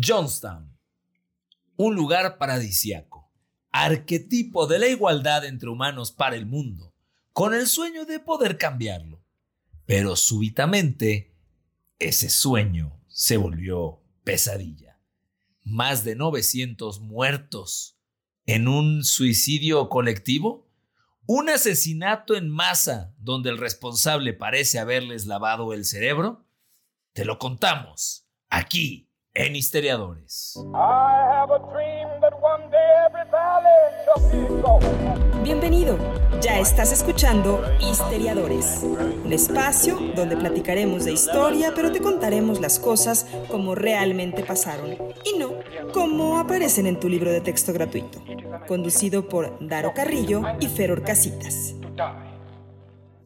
Johnstown, un lugar paradisiaco, arquetipo de la igualdad entre humanos para el mundo, con el sueño de poder cambiarlo. Pero súbitamente, ese sueño se volvió pesadilla. Más de 900 muertos en un suicidio colectivo, un asesinato en masa donde el responsable parece haberles lavado el cerebro. Te lo contamos aquí en Histeriadores. Bienvenido, ya estás escuchando Histeriadores, un espacio donde platicaremos de historia, pero te contaremos las cosas como realmente pasaron y no como aparecen en tu libro de texto gratuito, conducido por Daro Carrillo y Feror Casitas.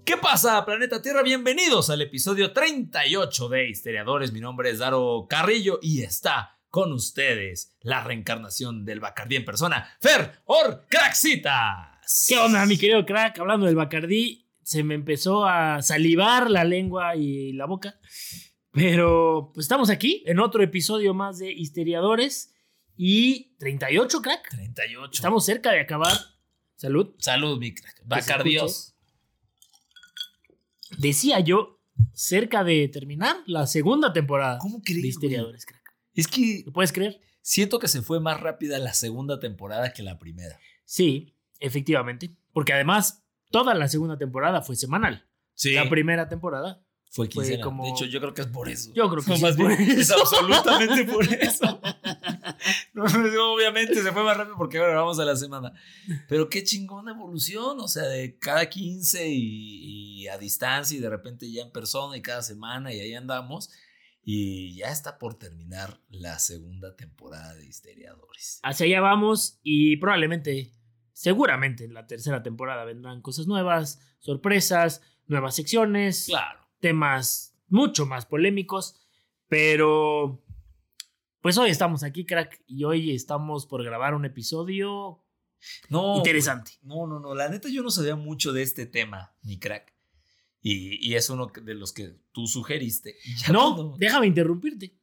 ¿Qué pasa, planeta Tierra? Bienvenidos al episodio 38 de Histeriadores. Mi nombre es Daro Carrillo y está con ustedes la reencarnación del Bacardí en persona, Fer Or Craxitas. ¿Qué onda, mi querido crack? Hablando del Bacardí, se me empezó a salivar la lengua y la boca. Pero pues estamos aquí en otro episodio más de Histeriadores y 38, crack. 38. Estamos cerca de acabar. Salud. Salud, mi crack. Bacardíos decía yo, cerca de terminar la segunda temporada ¿Cómo crees, de Histeriadores, crack. Es que. ¿Lo puedes creer? Siento que se fue más rápida la segunda temporada que la primera. Sí, efectivamente. Porque además, toda la segunda temporada fue semanal. Sí. La primera temporada fue quincenal. Como... De hecho, yo creo que es por eso. Yo creo que no, sí más bien, es absolutamente por eso. no, obviamente se fue más rápido porque ahora vamos a la semana. Pero qué chingona evolución. O sea, de cada 15 y, y, a distancia y de repente ya en persona y cada semana y ahí andamos. Y ya está por terminar la segunda temporada de Histeriadores. Hacia allá vamos y probablemente, seguramente en la tercera temporada vendrán cosas nuevas, sorpresas, nuevas secciones. Claro temas mucho más polémicos, pero pues hoy estamos aquí, crack, y hoy estamos por grabar un episodio no, interesante. No, no, no, la neta yo no sabía mucho de este tema, mi crack. Y, y es uno de los que tú sugeriste. no, cuando... déjame interrumpirte.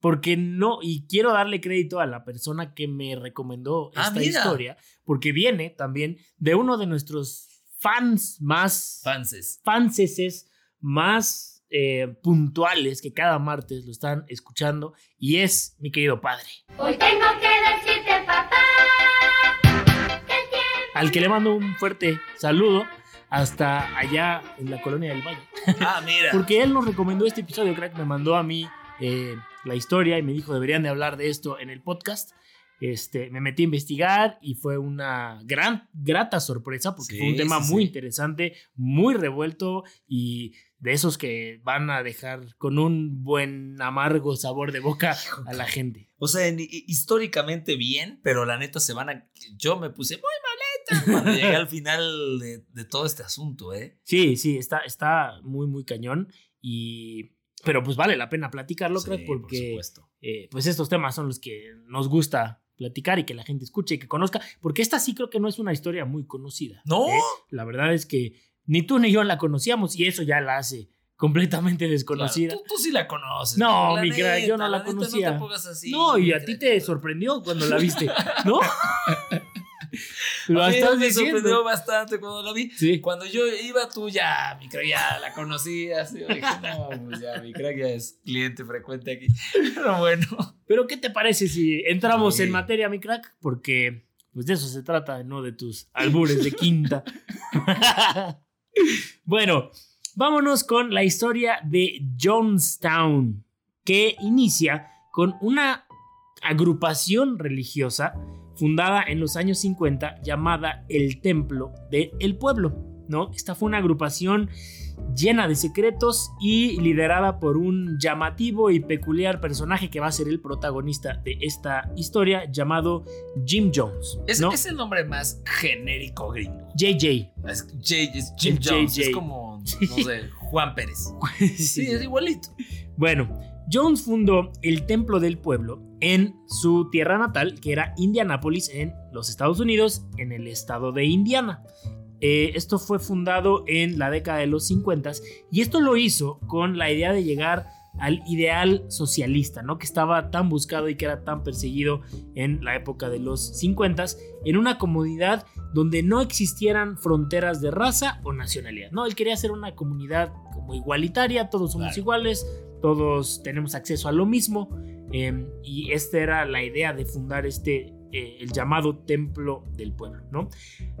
Porque no, y quiero darle crédito a la persona que me recomendó Ah, esta historia, porque viene también de uno de nuestros fans más Fanses. fanses más eh, puntuales que cada martes lo están escuchando y es mi querido padre. Hoy tengo que decirte, papá, que Al que le mando un fuerte saludo hasta allá en la colonia del Valle. Ah, mira. Porque él nos recomendó este episodio, crack, me mandó a mí eh, la historia y me dijo deberían de hablar de esto en el podcast. Este, me metí a investigar y fue una gran, grata sorpresa porque Sí, fue un tema sí, muy sí. interesante, muy revuelto y de esos que van a dejar con un buen amargo sabor de boca a la gente. O sea, en- hi- históricamente bien, pero la neta se van a. Yo me puse muy maleta cuando llegué al final de, de todo este asunto, ¿eh? Sí, sí, está, está muy, muy cañón y... Pero pues vale la pena platicarlo, Sí, creo, por porque eh, pues estos temas son los que nos gusta platicar y que la gente escuche y que conozca, porque esta sí creo que no es una historia muy conocida. No. ¿eh? La verdad es que ni tú ni yo la conocíamos y eso ya la hace completamente desconocida. Claro, tú, tú sí la conoces. No, la mi crack, yo no la neta, conocía. No, te pongas así, no, y a ti te sorprendió cuando la viste, ¿no? Estás me sorprendió bastante cuando la vi. Sí. Cuando yo iba, tú ya, mi crack, ya la conocías. Yo dije, no, pues ya, mi crack ya es cliente frecuente aquí. Pero bueno. Pero ¿qué te parece si entramos Sí. en materia, mi crack? Porque pues de eso se trata, no de tus albures de quinta. bueno, vámonos con la historia de Jonestown, que inicia con una agrupación religiosa fundada en los años 50 llamada el Templo del Pueblo. ¿no? Esta fue una agrupación llena de secretos y liderada por un llamativo y peculiar personaje que va a ser el protagonista de esta historia llamado Jim Jones. Es, ¿no? es el nombre más genérico gringo. JJ. Es, J- es Jim Es Jones. JJ. Es como, no sé, Juan Pérez. Sí, es igualito. Bueno, Jones fundó el Templo del Pueblo en su tierra natal, que era Indianápolis, en los Estados Unidos, en el estado de Indiana. Eh, esto fue fundado en la década de los 50 y esto lo hizo con la idea de llegar al ideal socialista, ¿no? Que estaba tan buscado y que era tan perseguido en la época de los 50 en una comunidad donde no existieran fronteras de raza o nacionalidad, ¿no? Él quería hacer una comunidad como igualitaria, todos somos Claro. iguales, todos tenemos acceso a lo mismo, eh, y esta era la idea de fundar este, eh, el llamado Templo del Pueblo, ¿no?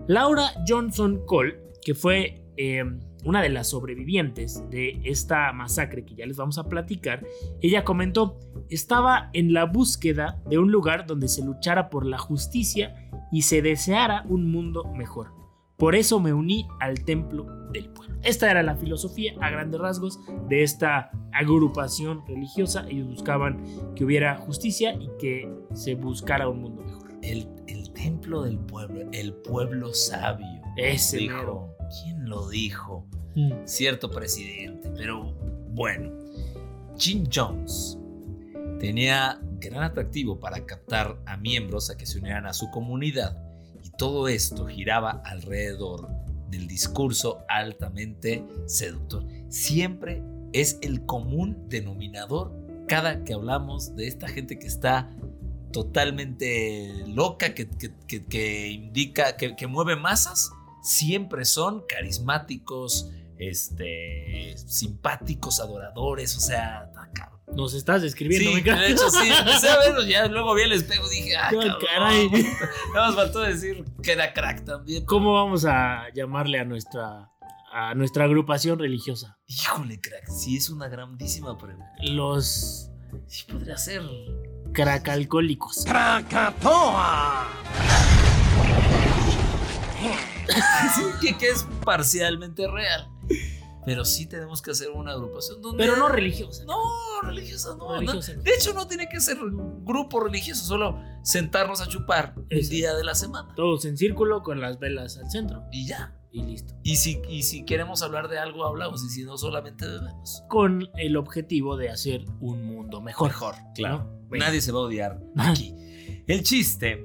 Laura Johnson Cole, que fue eh, una de las sobrevivientes de esta masacre que ya les vamos a platicar, ella comentó, estaba en la búsqueda de un lugar donde se luchara por la justicia y se deseara un mundo mejor. Por eso me uní al templo del pueblo. Esta era la filosofía a grandes rasgos de esta agrupación religiosa. Ellos buscaban que hubiera justicia y que se buscara un mundo mejor. El, el templo del pueblo, el pueblo sabio. Ese dijo. mero. ¿Quién lo dijo? Cierto presidente, pero bueno. Jim Jones tenía gran atractivo para captar a miembros a que se unieran a su comunidad todo esto giraba alrededor del discurso altamente seductor. Siempre es el común denominador cada que hablamos de esta gente que está totalmente loca, que, indica, que, mueve masas, siempre son carismáticos, este, simpáticos, adoradores, o sea. Nos estás describiendo, Sí, me encanta. de hecho sí, empecé a verlo, ya luego vi el espejo y dije, ah, cabrón, caray. Nada más faltó decir que era crack también. ¿Cómo vamos a llamarle a nuestra, a nuestra agrupación religiosa? Híjole, crack, sí es una grandísima pregunta. Los Sí podría ser. cracalcohólicos. Sí, que, que es parcialmente real. Pero sí tenemos que hacer una agrupación donde... Pero no religiosa. No, religiosa no. Religiosa no. no. De hecho, no tiene que ser un grupo religioso, solo sentarnos a chupar el día de la semana. Todos en círculo con las velas al centro. Y ya. Y listo. Y si, y si queremos hablar de algo, hablamos. Y si no, solamente bebemos. Con el objetivo de hacer un mundo mejor. Mejor, claro. Bueno. Nadie se va a odiar aquí. El chiste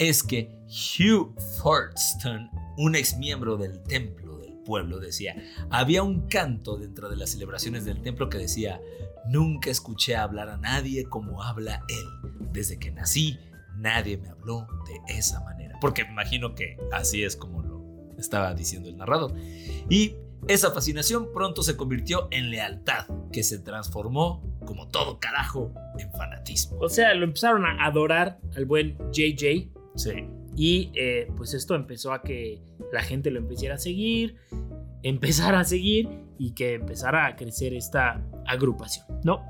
es que Hugh Fortson, un ex miembro del templo pueblo, decía, había un canto dentro de las celebraciones del templo que decía, nunca escuché hablar a nadie como habla él. Desde que nací, nadie me habló de esa manera. Porque me imagino que así es como lo estaba diciendo el narrador. Y esa fascinación pronto se convirtió en lealtad, que se transformó, como todo carajo, en fanatismo. O sea, lo empezaron a adorar al buen JJ. Sí. Y eh, pues esto empezó a que la gente lo empezara a seguir, empezara a seguir y que empezara a crecer esta agrupación, ¿no?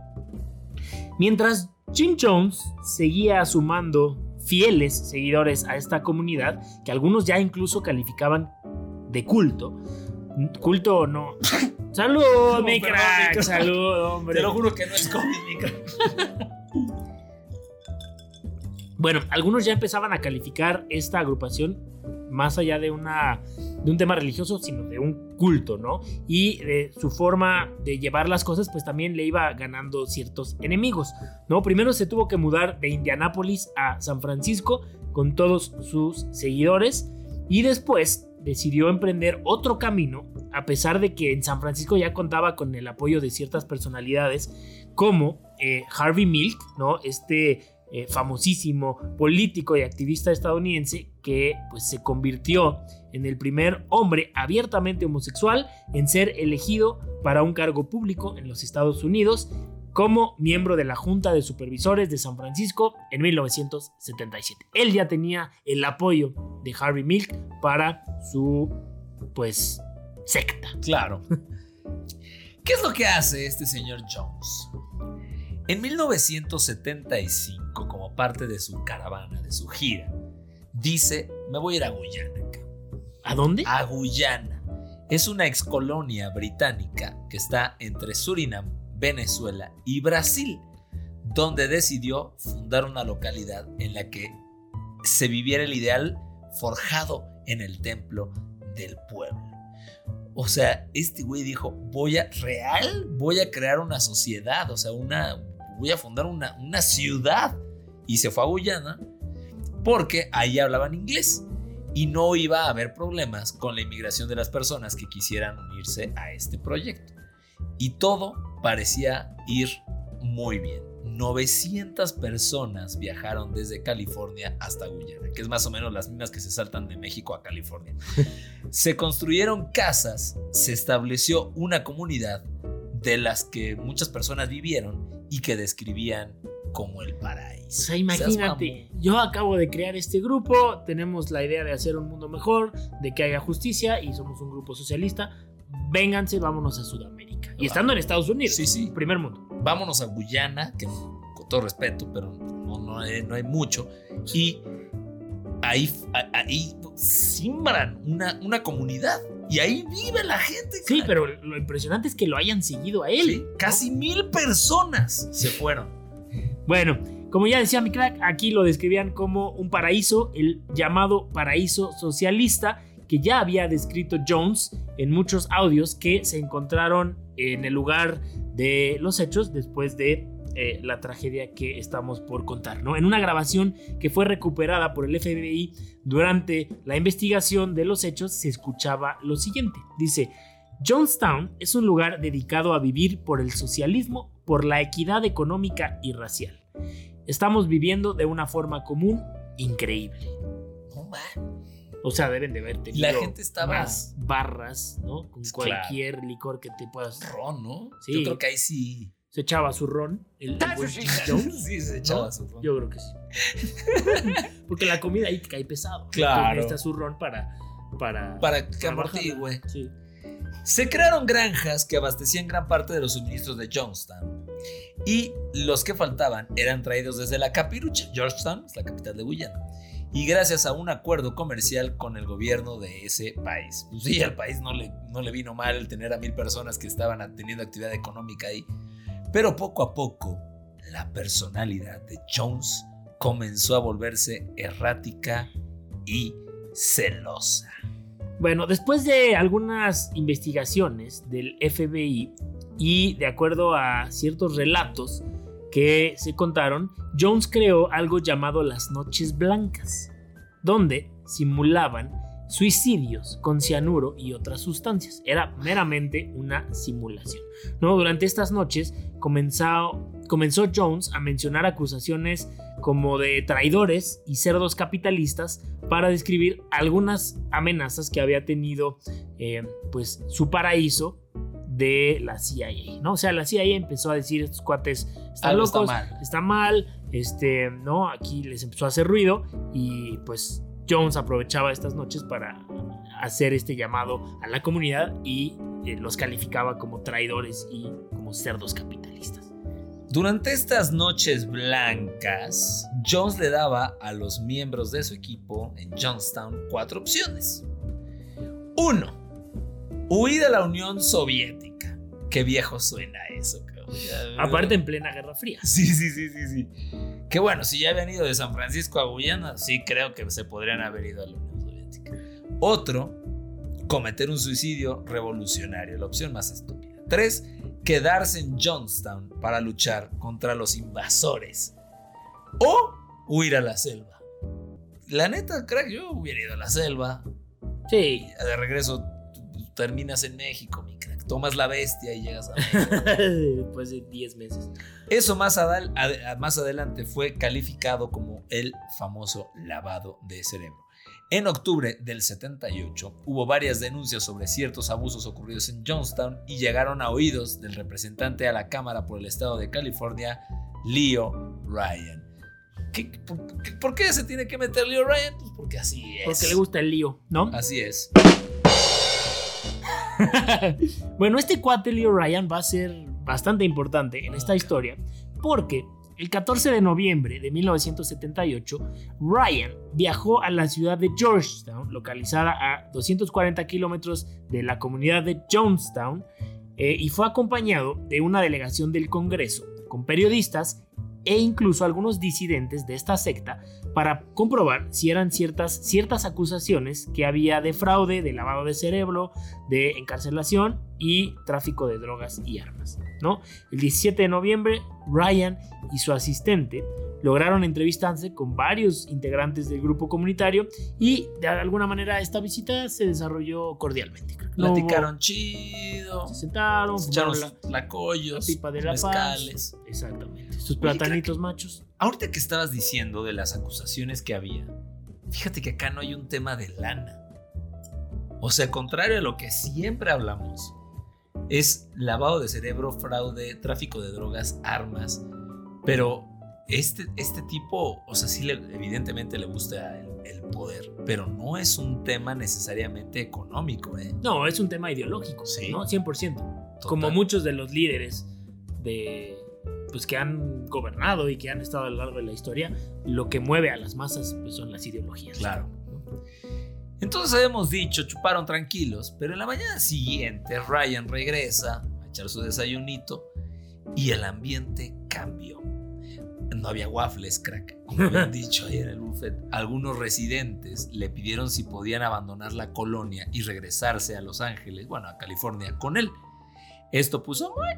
Mientras Jim Jones seguía sumando fieles seguidores a esta comunidad, que algunos ya incluso calificaban de culto. Culto o no. Salud, No, mi perdón, crack. mi crack. Salud, hombre. Te lo juro que no es COVID, mi crack. Bueno, algunos ya empezaban a calificar esta agrupación más allá de una de un tema religioso, sino de un culto, ¿no? Y de su forma de llevar las cosas, pues también le iba ganando ciertos enemigos, ¿no? Primero se tuvo que mudar de Indianápolis a San Francisco con todos sus seguidores y después decidió emprender otro camino, a pesar de que en San Francisco ya contaba con el apoyo de ciertas personalidades como eh, Harvey Milk, ¿no? Este eh, famosísimo político y activista estadounidense que pues, se convirtió en el primer hombre abiertamente homosexual en ser elegido para un cargo público en los Estados Unidos como miembro de la Junta de Supervisores de San Francisco en 1977. Él ya tenía el apoyo de Harvey Milk para su pues secta. Claro. ¿Qué es lo que hace este señor Jones? En 1975, como parte de su caravana, de su gira, dice, me voy a ir a Guyana. cabrón". ¿A dónde? A Guyana. Es una excolonia británica que está entre Surinam, Venezuela y Brasil, donde decidió fundar una localidad en la que se viviera el ideal forjado en el templo del pueblo. O sea, este güey dijo, voy a, real, voy a crear una sociedad, o sea, una, voy a fundar una, una ciudad. Y se fue a Guyana porque ahí hablaban inglés y no iba a haber problemas con la inmigración de las personas que quisieran unirse a este proyecto. Y todo parecía ir muy bien. 900 personas viajaron desde California hasta Guyana, que es más o menos las mismas que se saltan de México a California. se construyeron casas, se estableció una comunidad de las que muchas personas vivieron y que describían como el paraíso. O sea, imagínate, yo acabo de crear este grupo, tenemos la idea de hacer un mundo mejor, de que haya justicia y somos un grupo socialista. Vénganse, vámonos a Sudamérica. Y estando en Estados Unidos, Sí, sí. primer mundo. vámonos a Guyana, que con todo respeto, pero no, no hay, no hay mucho. Y ahí, ahí simbran una, una comunidad. Y ahí vive la gente. Sí, cara. pero lo impresionante es que lo hayan seguido a él. Sí, ¿no? casi mil personas se fueron. Bueno, como ya decía mi crack, aquí lo describían como un paraíso, el llamado paraíso socialista, que ya había descrito Jones en muchos audios que se encontraron en el lugar de los hechos después de eh, la tragedia que estamos por contar, ¿no? En una grabación que fue recuperada por el FBI durante la investigación de los hechos se escuchaba lo siguiente. Dice, Jonestown es un lugar dedicado a vivir por el socialismo, por la equidad económica y racial. Estamos viviendo de una forma común increíble. O sea, deben de tenido La gente estaba- más barras, ¿no? Con cualquier licor que te puedas... Ron, ¿no? Sí. Yo creo que ahí sí. Se echaba su ron, el, el buen Jim Jones. sí, se echaba ¿no? su ron. Yo creo que sí. Porque la comida ahí te cae pesado. Claro. Necesitas su ron para... Para, Para que amortigue. Sí. Se crearon granjas que abastecían gran parte de los suministros de Johnstown. Y los que faltaban eran traídos desde la capirucha. Georgetown es la capital de Guyana. Y gracias a un acuerdo comercial con el gobierno de ese país. Pues sí, al país no le, no le vino mal tener a mil personas que estaban teniendo actividad económica ahí. Pero poco a poco, la personalidad de Jones comenzó a volverse errática y celosa. Bueno, después de algunas investigaciones del FBI y de acuerdo a ciertos relatos que se contaron, Jones creó algo llamado las Noches Blancas, donde simulaban suicidios con cianuro y otras sustancias. Era meramente una simulación. ¿no? Durante estas noches comenzó, comenzó Jones a mencionar acusaciones como de traidores y cerdos capitalistas para describir algunas amenazas que había tenido eh, pues su paraíso de la CIA, ¿no? O sea, la CIA empezó a decir estos cuates están Algo está locos, mal. está mal, este, ¿no? Aquí les empezó a hacer ruido y pues Jones aprovechaba estas noches para hacer este llamado a la comunidad y eh, los calificaba como traidores y como cerdos capitalistas. Durante estas noches blancas, Jones le daba a los miembros de su equipo en Johnstown cuatro opciones. 1. Huir a la Unión Soviética. Qué viejo suena eso, Aparte en plena Guerra Fría. Sí, sí, sí, sí, sí. Que bueno, si ya habían ido de San Francisco a Guyana, sí creo que se podrían haber ido a la Unión Soviética. Otro, cometer un suicidio revolucionario, la opción más estúpida. Tres, quedarse en Johnstown para luchar contra los invasores. O huir a la selva. La neta, crack, yo hubiera ido a la selva. Sí. De regreso terminas en México, mi. Tomas la bestia y llegas a. Después de 10 meses. Eso más, adal- ad- más adelante fue calificado como el famoso lavado de cerebro. En octubre del 78 hubo varias denuncias sobre ciertos abusos ocurridos en Johnstown y llegaron a oídos del representante a la Cámara por el Estado de California, Leo Ryan. ¿Qué- por, qué- por qué se tiene que meter Leo Ryan? Pues porque así es. Porque le gusta el lío, ¿no? Así es. bueno, este cuate Leo Ryan va a ser bastante importante en esta historia porque el 14 de noviembre de 1978, Ryan viajó a la ciudad de Georgetown, localizada a 240 kilómetros de la comunidad de Jonestown, eh, y fue acompañado de una delegación del Congreso, con periodistas e incluso algunos disidentes de esta secta para comprobar si eran ciertas, ciertas acusaciones que había de fraude, de lavado de cerebro, de encarcelación y tráfico de drogas y armas. ¿no? El 17 de noviembre, Ryan y su asistente lograron entrevistarse con varios integrantes del grupo comunitario y de alguna manera esta visita se desarrolló cordialmente. No Platicaron chido. se sentaron, se echaron la, la pipa de la paz. Exactamente. Sus platanitos machos. Ahorita que estabas diciendo de las acusaciones que había, fíjate que acá no hay un tema de lana. O sea, contrario a lo que siempre hablamos, es lavado de cerebro, fraude, tráfico de drogas, armas. Pero este, este tipo, o sea, sí, le- evidentemente le gusta el, el poder, pero no es un tema necesariamente económico, ¿eh? No, es un tema ideológico, Sí. ¿no? 100%. Como Total. muchos de los líderes de pues que han gobernado y que han estado a lo largo de la historia, lo que mueve a las masas pues, son las ideologías. Claro. Entonces habíamos dicho, chuparon tranquilos, pero en la mañana siguiente Ryan regresa a echar su desayunito y el ambiente cambió. No había waffles, crack, como habían dicho ahí en el buffet. Algunos residentes le pidieron si podían abandonar la colonia y regresarse a Los Ángeles, bueno, a California con él. Esto puso muy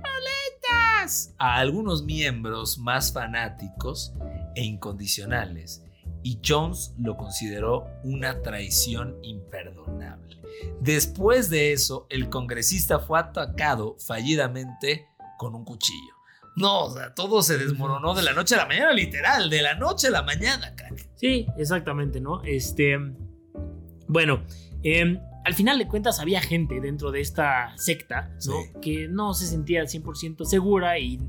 a algunos miembros más fanáticos e incondicionales y Jones lo consideró una traición imperdonable. Después de eso, el congresista fue atacado fallidamente con un cuchillo. No, o sea, todo se desmoronó de la noche a la mañana, literal, de la noche a la mañana, crack. Sí, exactamente, ¿no? Este. Bueno, em, al final de cuentas había gente dentro de esta secta, ¿no? Sí. Que no se sentía al 100% segura y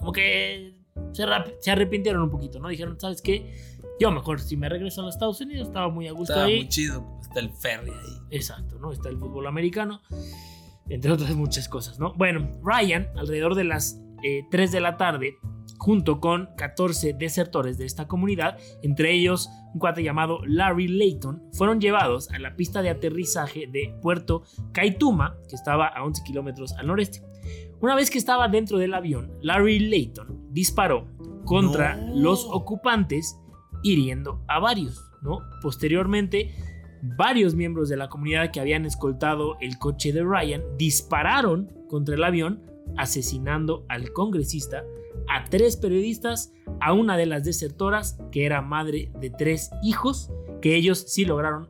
como que se, arrepintieron un poquito, ¿no? Dijeron, ¿sabes qué? Yo mejor si me regreso a los Estados Unidos, estaba muy a gusto Estaba ahí. muy chido, está el ferry ahí. Exacto, ¿no? Está el fútbol americano, entre otras muchas cosas, ¿no? Bueno, Ryan, alrededor de las eh, 3 de la tarde, junto con 14 desertores de esta comunidad, entre ellos un cuate llamado Larry Layton, fueron llevados a la pista de aterrizaje de Puerto Kaituma, que estaba a 11 kilómetros al noreste. Una vez que estaba dentro del avión, Larry Layton disparó contra No. los ocupantes, hiriendo a varios, ¿no? Posteriormente, varios miembros de la comunidad que habían escoltado el coche de Ryan dispararon contra el avión, asesinando al congresista, a tres periodistas, a una de las desertoras, que era madre de tres hijos, que ellos sí lograron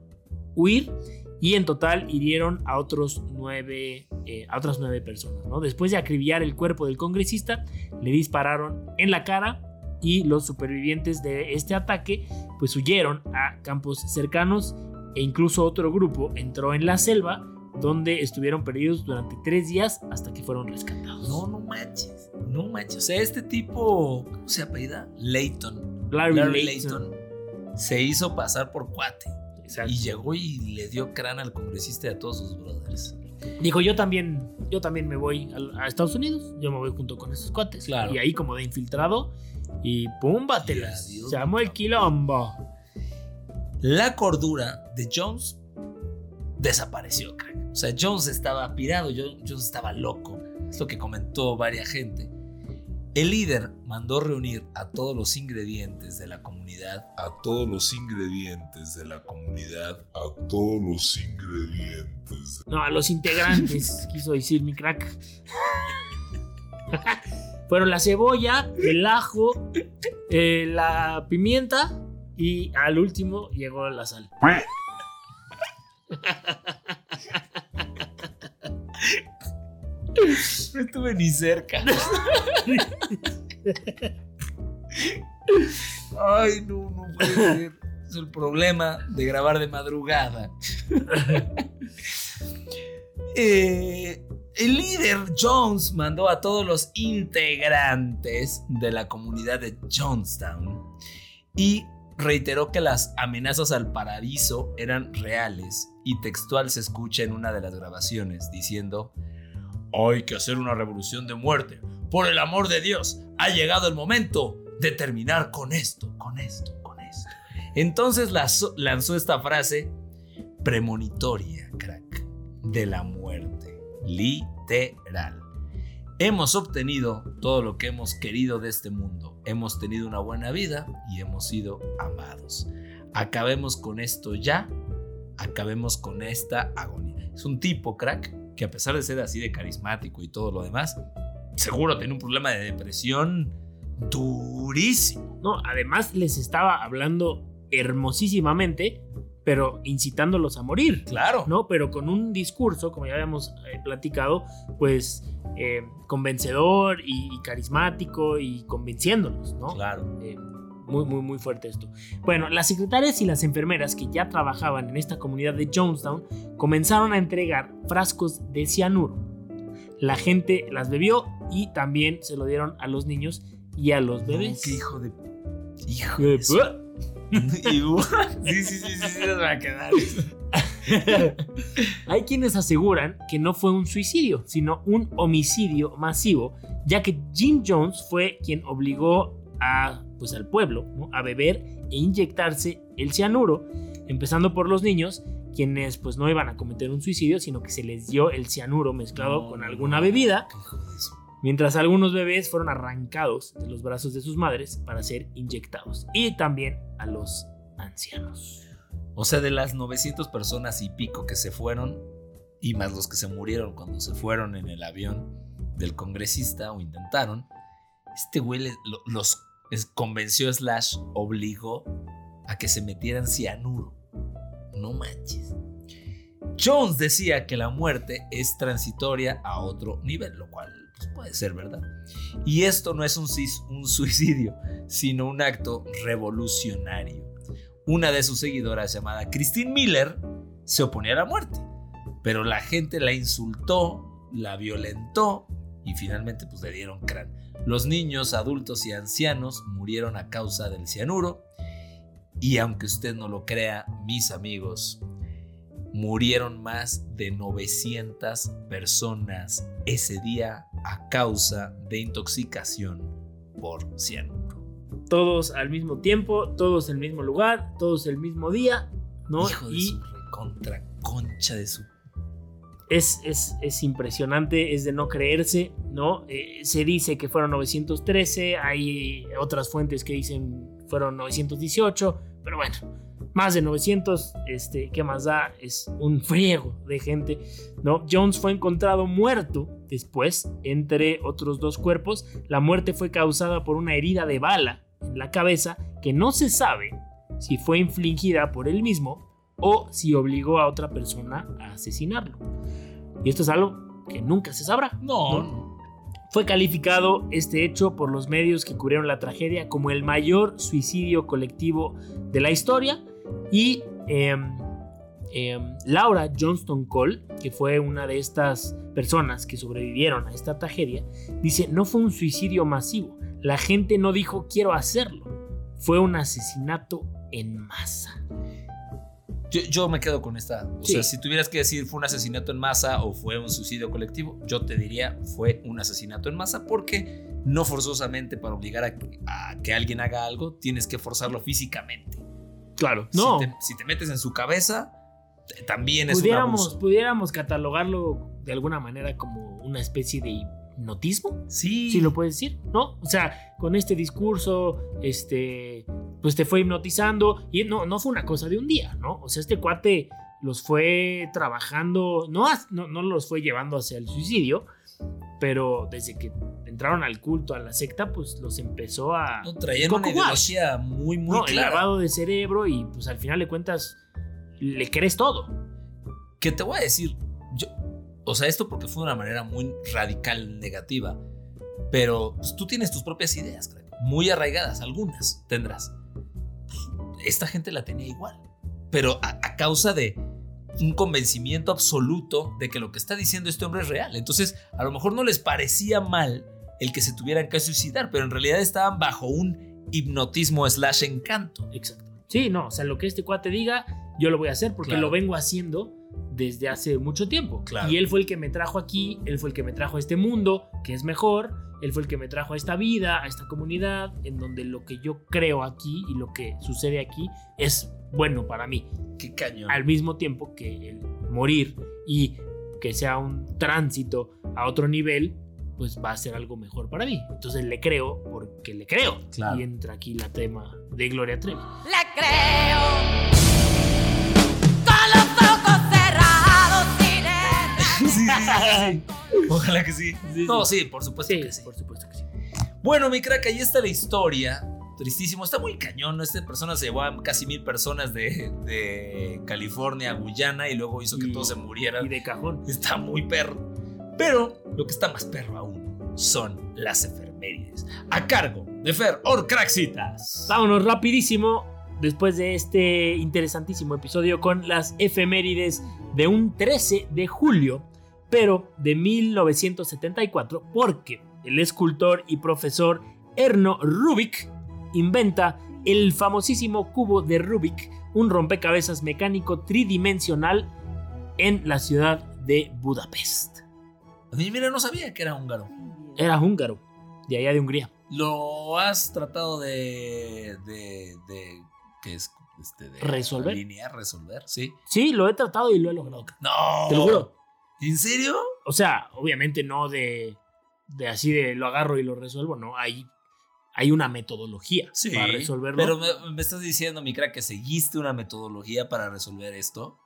huir, y en total hirieron a, otros nueve, eh, a otras nueve personas. ¿no? Después de acribillar el cuerpo del congresista, le dispararon en la cara y los supervivientes de este ataque pues huyeron a campos cercanos e incluso otro grupo entró en la selva donde estuvieron perdidos durante tres días hasta que fueron rescatados. No, no manches. No manches. O sea, este tipo, ¿cómo se apellida? Layton. Larry, Larry Layton. Layton se hizo pasar por cuate. Exacto. Y llegó y le dio crán al congresista y a todos sus brothers. Dijo, yo también, yo también me voy a, Estados Unidos, yo me voy junto con esos cuates. Claro. Y ahí como de infiltrado y pum, adiós, Se armó el quilombo. La cordura de Jones desapareció, crack. O sea, Jones estaba pirado, Jo- Jones estaba loco. Es lo que comentó varias gente. El líder mandó reunir a todos los ingredientes de la comunidad a todos los ingredientes de la comunidad, a todos los ingredientes. No, a los integrantes, quiso decir mi crack. Fueron la cebolla, el ajo, eh, la pimienta y al último llegó la sal. No estuve ni cerca. Ay, no, no puede ser. Es el problema de grabar de madrugada. Eh, el líder Jones mandó a todos los integrantes de la comunidad de Jonestown y reiteró que las amenazas al paraíso eran reales y textual se escucha en una de las grabaciones diciendo hay que hacer una revolución de muerte. Por el amor de Dios, ha llegado el momento de terminar con esto, con esto, con esto. Entonces lanzó esta frase premonitoria, crack, de la muerte. Literal. Hemos obtenido todo lo que hemos querido de este mundo. Hemos tenido una buena vida y hemos sido amados. Acabemos con esto ya. Acabemos con esta agonía. Es un tipo, crack, que a pesar de ser así de carismático y todo lo demás, seguro tenía un problema de depresión durísimo. No, además les estaba hablando hermosísimamente, pero incitándolos a morir. Claro. ¿no? Pero con un discurso, como ya habíamos eh, platicado, pues eh, convencedor y, y carismático y convenciéndolos, ¿no? Claro. Eh, muy, muy, muy fuerte esto. Bueno, las secretarias y las enfermeras que ya trabajaban en esta comunidad de Jonestown comenzaron a entregar frascos de cianuro. La gente las bebió y también se lo dieron a los niños y a los bebés. qué hijo de. Hijo de. sí, sí, sí, sí, sí, nos va a quedar. Hay quienes aseguran que no fue un suicidio, sino un homicidio masivo, ya que Jim Jones fue quien obligó a, pues, al pueblo ¿no? a beber e inyectarse el cianuro, empezando por los niños, quienes pues no iban a cometer un suicidio, sino que se les dio el cianuro mezclado con alguna bebida, mientras algunos bebés fueron arrancados de los brazos de sus madres para ser inyectados, y también a los ancianos. O sea, de las 900 personas y pico que se fueron, y más los que se murieron cuando se fueron en el avión del congresista o intentaron, este güey los convenció, slash, obligó a que se metieran cianuro. No manches. Jones decía que la muerte es transitoria a otro nivel, lo cual pues, puede ser verdad. Y esto no es un, un suicidio, sino un acto revolucionario. Una de sus seguidoras llamada Christine Miller se oponía a la muerte, pero la gente la insultó, la violentó y finalmente pues le dieron cráneo. Los niños, adultos y ancianos murieron a causa del cianuro y aunque usted no lo crea, mis amigos, murieron más de 900 personas ese día a causa de intoxicación por cianuro. todos al mismo tiempo, todos en el mismo lugar, todos el mismo día, ¿no? Hijo de y su contra concha de su es, es, es impresionante, es de no creerse, ¿no? Eh, se dice que fueron 913, hay otras fuentes que dicen fueron 918, pero bueno, más de 900, este, ¿qué más da? Es un friego de gente, ¿no? Jones fue encontrado muerto después, entre otros dos cuerpos. La muerte fue causada por una herida de bala en la cabeza que no se sabe si fue infligida por él mismo o si obligó a otra persona a asesinarlo. Y esto es algo que nunca se sabrá. No, ¿no? Fue calificado este hecho por los medios que cubrieron la tragedia como el mayor suicidio colectivo de la historia y em, em, Laura Johnston Cole, que fue una de estas personas que sobrevivieron a esta tragedia, dice, no fue un suicidio masivo, la gente no dijo quiero hacerlo, fue un asesinato en masa. Yo, yo me quedo con esta. O Sí. sea, si tuvieras que decir fue un asesinato en masa o fue un suicidio colectivo, yo te diría fue un asesinato en masa porque no forzosamente para obligar a, que- a que alguien haga algo tienes que forzarlo físicamente. Claro, no. Si te, si te metes en su cabeza, también es un pudiéramos, pudiéramos catalogarlo de alguna manera como una especie de hipnotismo, Sí. si lo puedes decir, ¿no? O sea, con este discurso, este, pues te fue hipnotizando y no, no fue una cosa de un día, ¿no? O sea, este cuate los fue trabajando, no, no, no los fue llevando hacia el suicidio, pero desde que entraron al culto, a la secta, pues los empezó a... No, traían una ideología muy, muy no, clara. lavado de cerebro y pues al final de cuentas le crees todo. Que te voy a decir, yo, o sea, esto porque fue de una manera muy radical negativa, pero pues, tú tienes tus propias ideas, crack, muy arraigadas, algunas tendrás. Esta gente la tenía igual, pero a, a causa de un convencimiento absoluto de que lo que está diciendo este hombre es real. Entonces, a lo mejor no les parecía mal el que se tuvieran que suicidar, pero en realidad estaban bajo un hipnotismo slash encanto. Exacto. Sí, no, o sea, lo que este cuate diga, yo lo voy a hacer porque Claro. lo vengo haciendo desde hace mucho tiempo. Claro. Y él fue el que me trajo aquí, él fue el que me trajo a este mundo, que es mejor, él fue el que me trajo a esta vida, a esta comunidad, en donde lo que yo creo aquí y lo que sucede aquí es bueno para mí. Qué cañón. Al mismo tiempo que el morir y que sea un tránsito a otro nivel, pues va a ser algo mejor para mí. Entonces le creo porque le creo. Claro. Y entra aquí la tema de Gloria Trevi. Le creo. Sí, sí, sí. Ojalá que sí. Sí, No, sí. sí, por supuesto Sí, que sí. por supuesto que sí. Bueno, mi crack, ahí está la historia. Tristísimo, está muy cañón. ¿no? Esta persona se llevó a casi mil personas de, de California a Guyana y luego hizo que Y- todos se murieran. Y de cajón. Está muy perro. Pero lo que está más perro aún son las efemérides. A cargo de Fer Orcraxitas. Vámonos rapidísimo después de este interesantísimo episodio con las efemérides de un 13 de julio, pero de 1974, porque el escultor y profesor Erno Rubik inventa el famosísimo cubo de Rubik, un rompecabezas mecánico tridimensional en la ciudad de Budapest. A mí, mira, no sabía que era húngaro. Era húngaro, de allá de Hungría. ¿Lo has tratado de. de. de. ¿qué es? Este, de ¿Resolver? resolver, sí. Sí, lo he tratado y lo he logrado. No. Te lo juro. ¿En serio? O sea, obviamente no de, de así de lo agarro y lo resuelvo, no. Hay, hay una metodología para resolverlo. Pero me, me estás diciendo, mi crack, que seguiste una metodología para resolver esto.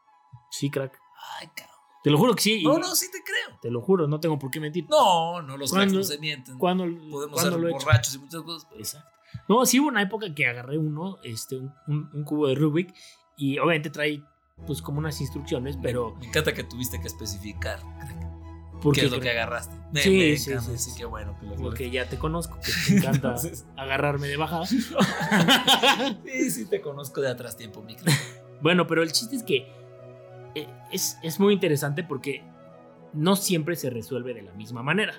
Sí, crack. Ay, cabrón. Te lo juro que sí. No, no, sí te creo. Te lo juro, no tengo por qué mentir. No, no, los cracks ¿Cuándo- no se mienten. ¿Cuándo, Podemos cuándo ser he borrachos y muchas cosas. Exacto. No, sí hubo una época que agarré uno, este, un, un- un cubo de Rubik, y obviamente trae pues como unas instrucciones, pero Me encanta que tuviste que especificar porque, qué es lo que agarraste. Me, Sí, me sí, sí, sí, sí. qué bueno que lo porque ya te conozco, que te encanta Entonces- agarrarme de bajada. Sí, sí te conozco de atrás tiempo, mi crack. Bueno, pero el chiste es que eh, es, es muy interesante porque no siempre se resuelve de la misma manera,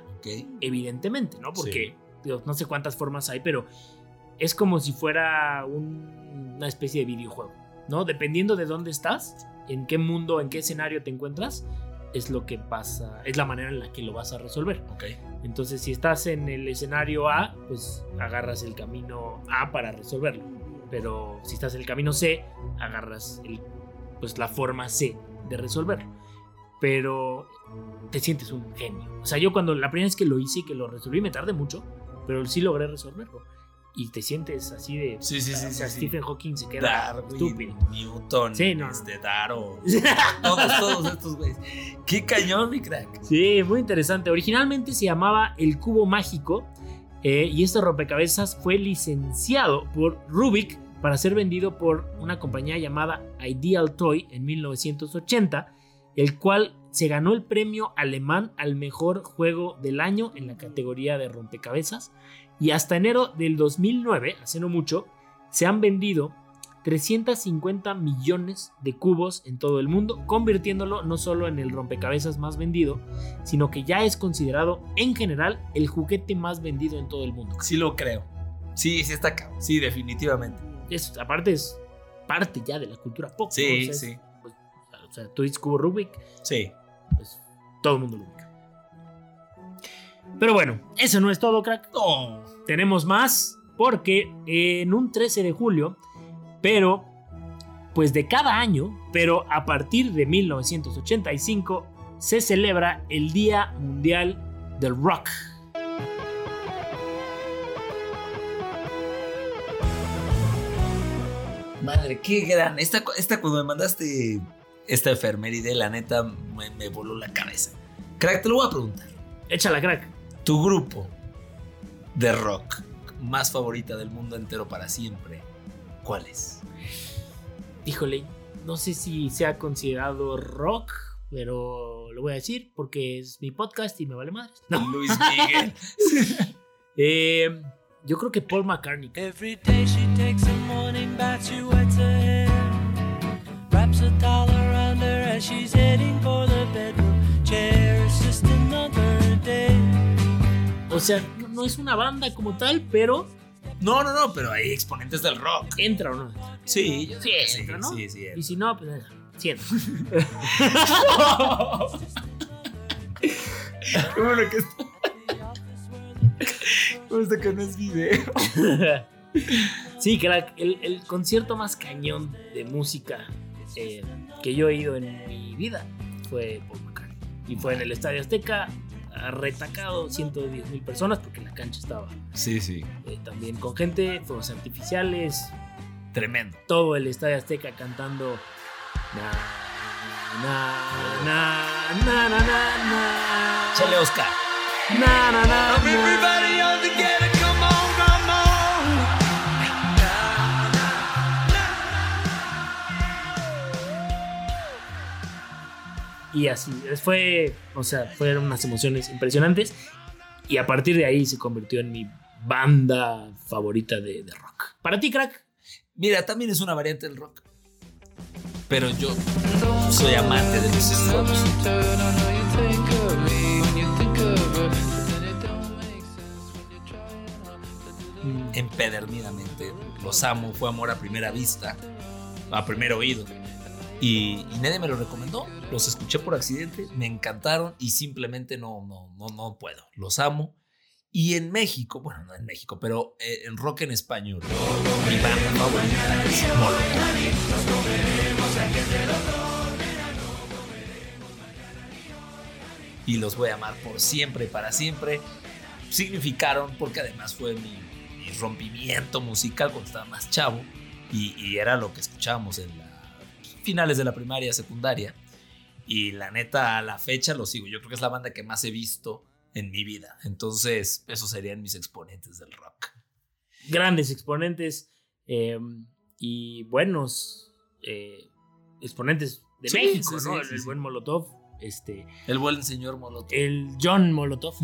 evidentemente, ¿no? Porque no sé cuántas formas hay, pero es como si fuera un- una especie de videojuego, ¿no? Dependiendo de dónde estás, en qué mundo, en qué escenario te encuentras, es lo que pasa, es la manera en la que lo vas a resolver. Ok. Entonces, si estás en el escenario A, pues agarras el camino A para resolverlo. Pero si estás en el camino C, agarras el, pues la forma C de resolverlo. Pero te sientes un genio. O sea, yo cuando la primera vez que lo hice y que lo resolví, me tardé mucho, pero sí logré resolverlo. Y te sientes así de. Sí, sí, sí, O sea, sí, sí. Stephen Hawking se queda Darwin, estúpido. Newton, Sí, no, este, Darrow, todos, todos estos güeyes. Qué cañón, mi crack. Sí, muy interesante. Originalmente se llamaba El Cubo Mágico eh, y este rompecabezas fue licenciado por Rubik para ser vendido por una compañía llamada Ideal Toy en 1980, el cual se ganó el premio alemán al mejor juego del año en la categoría de rompecabezas y hasta enero del 2009, hace no mucho, se han vendido 350 millones de cubos en todo el mundo, convirtiéndolo no solo en el rompecabezas más vendido, sino que ya es considerado en general el juguete más vendido en todo el mundo. Sí lo creo. Sí, sí está cabrón. Sí, definitivamente. Es, aparte es parte ya de la cultura pop. ¿no? Sí, O sea, es- sí. pues, o sea, tú dices cubo Rubik, Sí. pues todo el mundo lo ubica. Pero bueno, eso no es todo, crack. No. Tenemos más porque en un 13 de julio, pero pues de cada año, pero a partir de 1985 se celebra el Día Mundial del Rock. Madre, qué gran. Esta, esta cuando me mandaste esta efeméride, la neta me, me voló la cabeza. Crack, te lo voy a preguntar. Échala, crack. Tu grupo de rock más favorita del mundo entero para siempre, ¿cuál es? Híjole, no sé si sea considerado rock, pero lo voy a decir porque es mi podcast y me vale madres. No. Luis Miguel. Eh, yo creo que Paul McCartney. Every day she takes a morning bath, she wets her hair, wraps a towel sea, no, no es una banda como tal, pero No, no, no, pero hay exponentes del rock. entra o no. Sí, yo Sí, sí, entra, ¿no? sí, sí. Y si no, pues sí entra. Qué bueno que está. Me gusta que no es video. sí, crack, el, el concierto más cañón de música eh, que yo he ido en mi vida fue Paul McCartney. Y fue en el Estadio Azteca, ha retacado 110 mil personas porque la cancha estaba Sí, sí. eh, también con gente, fuegos artificiales, Tremendo. todo el Estadio Azteca cantando. "Na, na, na, na, na, na, na. Chale, Oscar. Na, na, na, na. Everybody all together, Y así, fue, o sea, fueron unas emociones impresionantes. Y a partir de ahí se convirtió en mi banda favorita de, de rock. Para ti, crack. Mira, también es una variante del rock. Pero yo soy amante de los Strokes. Empedernidamente. Los amo, fue amor a primera vista, a primer oído. Y, y nadie me lo recomendó. Los escuché por accidente, me encantaron y simplemente no, no, no, no puedo. Los amo. Y en México, bueno, no en México, pero eh, en rock en español. Y los voy a amar por siempre para siempre. Significaron, porque además fue mi, mi rompimiento musical cuando estaba más chavo. Y, y era lo que escuchábamos en las finales de la primaria, secundaria. Y la neta, a la fecha lo sigo. Yo creo que es la banda que más he visto en mi vida. Entonces, esos serían mis exponentes del rock. Grandes exponentes eh, y buenos eh, exponentes de Sí, México, sí, ¿no? sí, el, buen Molotov, este, El buen señor Molotov. el John Molotov.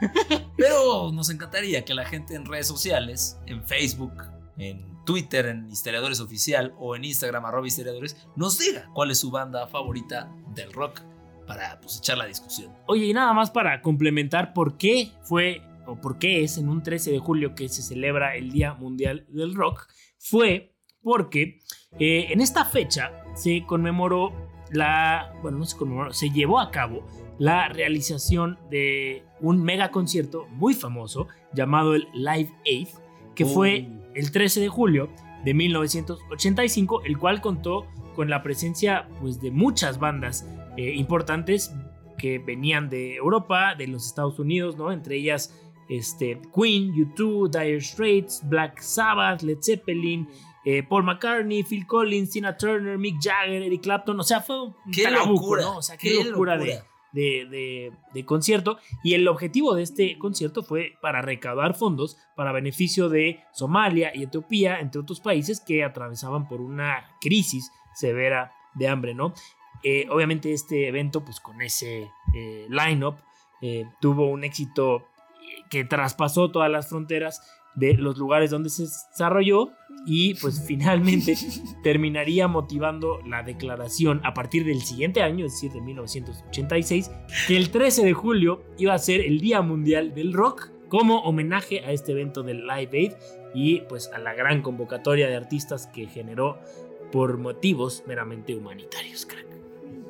Pero nos encantaría que la gente en redes sociales, en Facebook, en Twitter, en Historiadores Oficial o en Instagram, arroba historiadores, nos diga cuál es su banda favorita del rock para pues, echar la discusión. Oye, y nada más para complementar por qué fue o por qué es en un 13 de julio que se celebra el Día Mundial del Rock, fue porque eh, en esta fecha se conmemoró la, bueno, no se conmemoró, se llevó a cabo la realización de un mega concierto muy famoso llamado el Live Aid, que fue el 13 de julio de 1985, el cual contó con la presencia pues, de muchas bandas eh, importantes que venían de Europa, de los Estados Unidos, ¿no? Entre ellas este, Queen, U2, Dire Straits, Black Sabbath, Led Zeppelin, eh, Paul McCartney, Phil Collins, Tina Turner, Mick Jagger, Eric Clapton. O sea, fue un ¡Qué locura! ¿no? O sea, qué, locura, locura! de, de- concierto. Y el objetivo de este concierto fue para recaudar fondos para beneficio de Somalia y Etiopía, entre otros países que atravesaban por una crisis severa de hambre, ¿no? Eh, obviamente este evento, pues con ese eh, line-up, eh, tuvo un éxito que traspasó todas las fronteras de los lugares donde se desarrolló y pues finalmente terminaría motivando la declaración a partir del siguiente año, es decir, de 1986, que el 13 de julio iba a ser el Día Mundial del Rock como homenaje a este evento del Live Aid y pues a la gran convocatoria de artistas que generó por motivos meramente humanitarios, crack.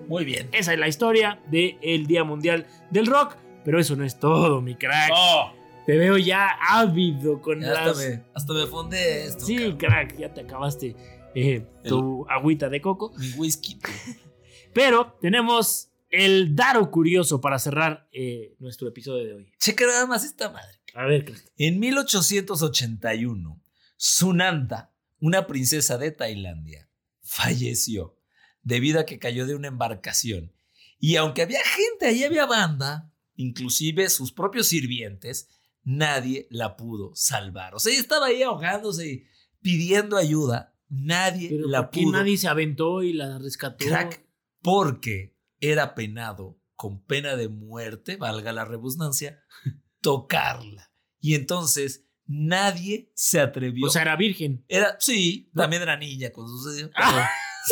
Muy bien. Esa es la historia del Día Mundial del Rock, pero eso no es todo, mi crack. Oh, Te veo ya ávido con ya las... hasta, me, hasta me fonde esto. Sí, cabrón. crack, ya te acabaste eh, tu agüita de coco. Mi whisky. Pero tenemos el daro curioso para cerrar eh, nuestro episodio de hoy. Checa nada más esta madre. A ver, crack. En 1881, Sunanta, una princesa de Tailandia, falleció debido a que cayó de una embarcación. Y aunque había gente, ahí había banda, inclusive sus propios sirvientes, nadie la pudo salvar. O sea, ella estaba ahí ahogándose y pidiendo ayuda. Nadie Pero la ¿por qué pudo nadie se aventó y la rescató? Crack, porque era penado con pena de muerte, valga la redundancia, tocarla. Y entonces nadie se atrevió. O sea, era virgen. era, sí, también era niña cuando sucedió. Ah.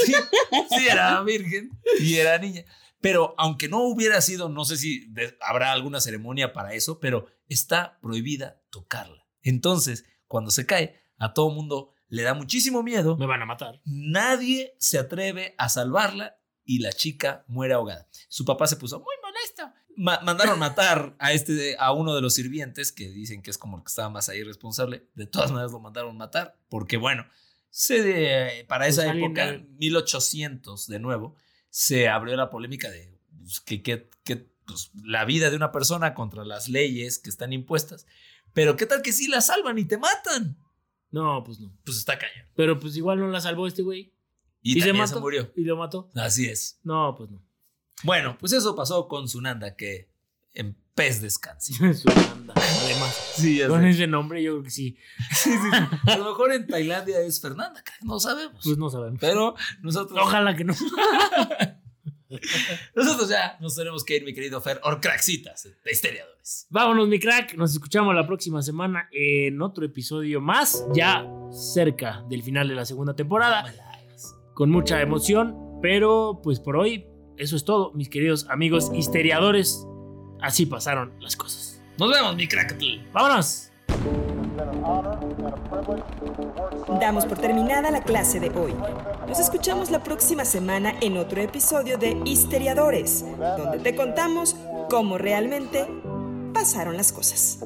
sí, sí, era virgen y era niña. Pero aunque no hubiera sido, no sé si de- habrá alguna ceremonia para eso, pero está prohibida tocarla. Entonces, cuando se cae, a todo mundo le da muchísimo miedo Me van a matar. Nadie se atreve a salvarla y la chica muere ahogada. Su papá se puso muy molesto. Ma- mandaron matar a este a uno de los sirvientes que dicen que es como el que estaba más ahí responsable. De todas maneras lo mandaron matar porque bueno, se de- para esa Pues alguien época, de- 1800 de nuevo, se abrió la polémica de pues, que, que- que, pues, la vida de una persona contra las leyes que están impuestas. Pero qué tal que sí la salvan y te matan. No, pues no. Pues está cañón. Pero pues igual no la salvó este güey. Y, ¿Y se mató? se murió. ¿Y lo mató? Así es. No, pues no. Bueno, pues eso pasó con Sunanda, que en pez descanse. Sunanda, Además, Sí, ya con sé. ese nombre yo creo que sí. A lo mejor en Tailandia es Fernanda, no sabemos. Pues no sabemos. Pero nosotros, Ojalá que no. nosotros ya nos tenemos que ir, mi querido Fer, Orcraxitas de Histeriadores. Vámonos, mi crack. Nos escuchamos la próxima semana en otro episodio más, ya cerca del final de la segunda temporada. Con mucha emoción, pero pues por hoy, eso es todo, mis queridos amigos histeriadores. Así pasaron las cosas. Nos vemos, mi crack. ¡Vámonos! Damos por terminada la clase de hoy. Nos escuchamos la próxima semana en otro episodio de Histeriadores, donde te contamos cómo realmente pasaron las cosas.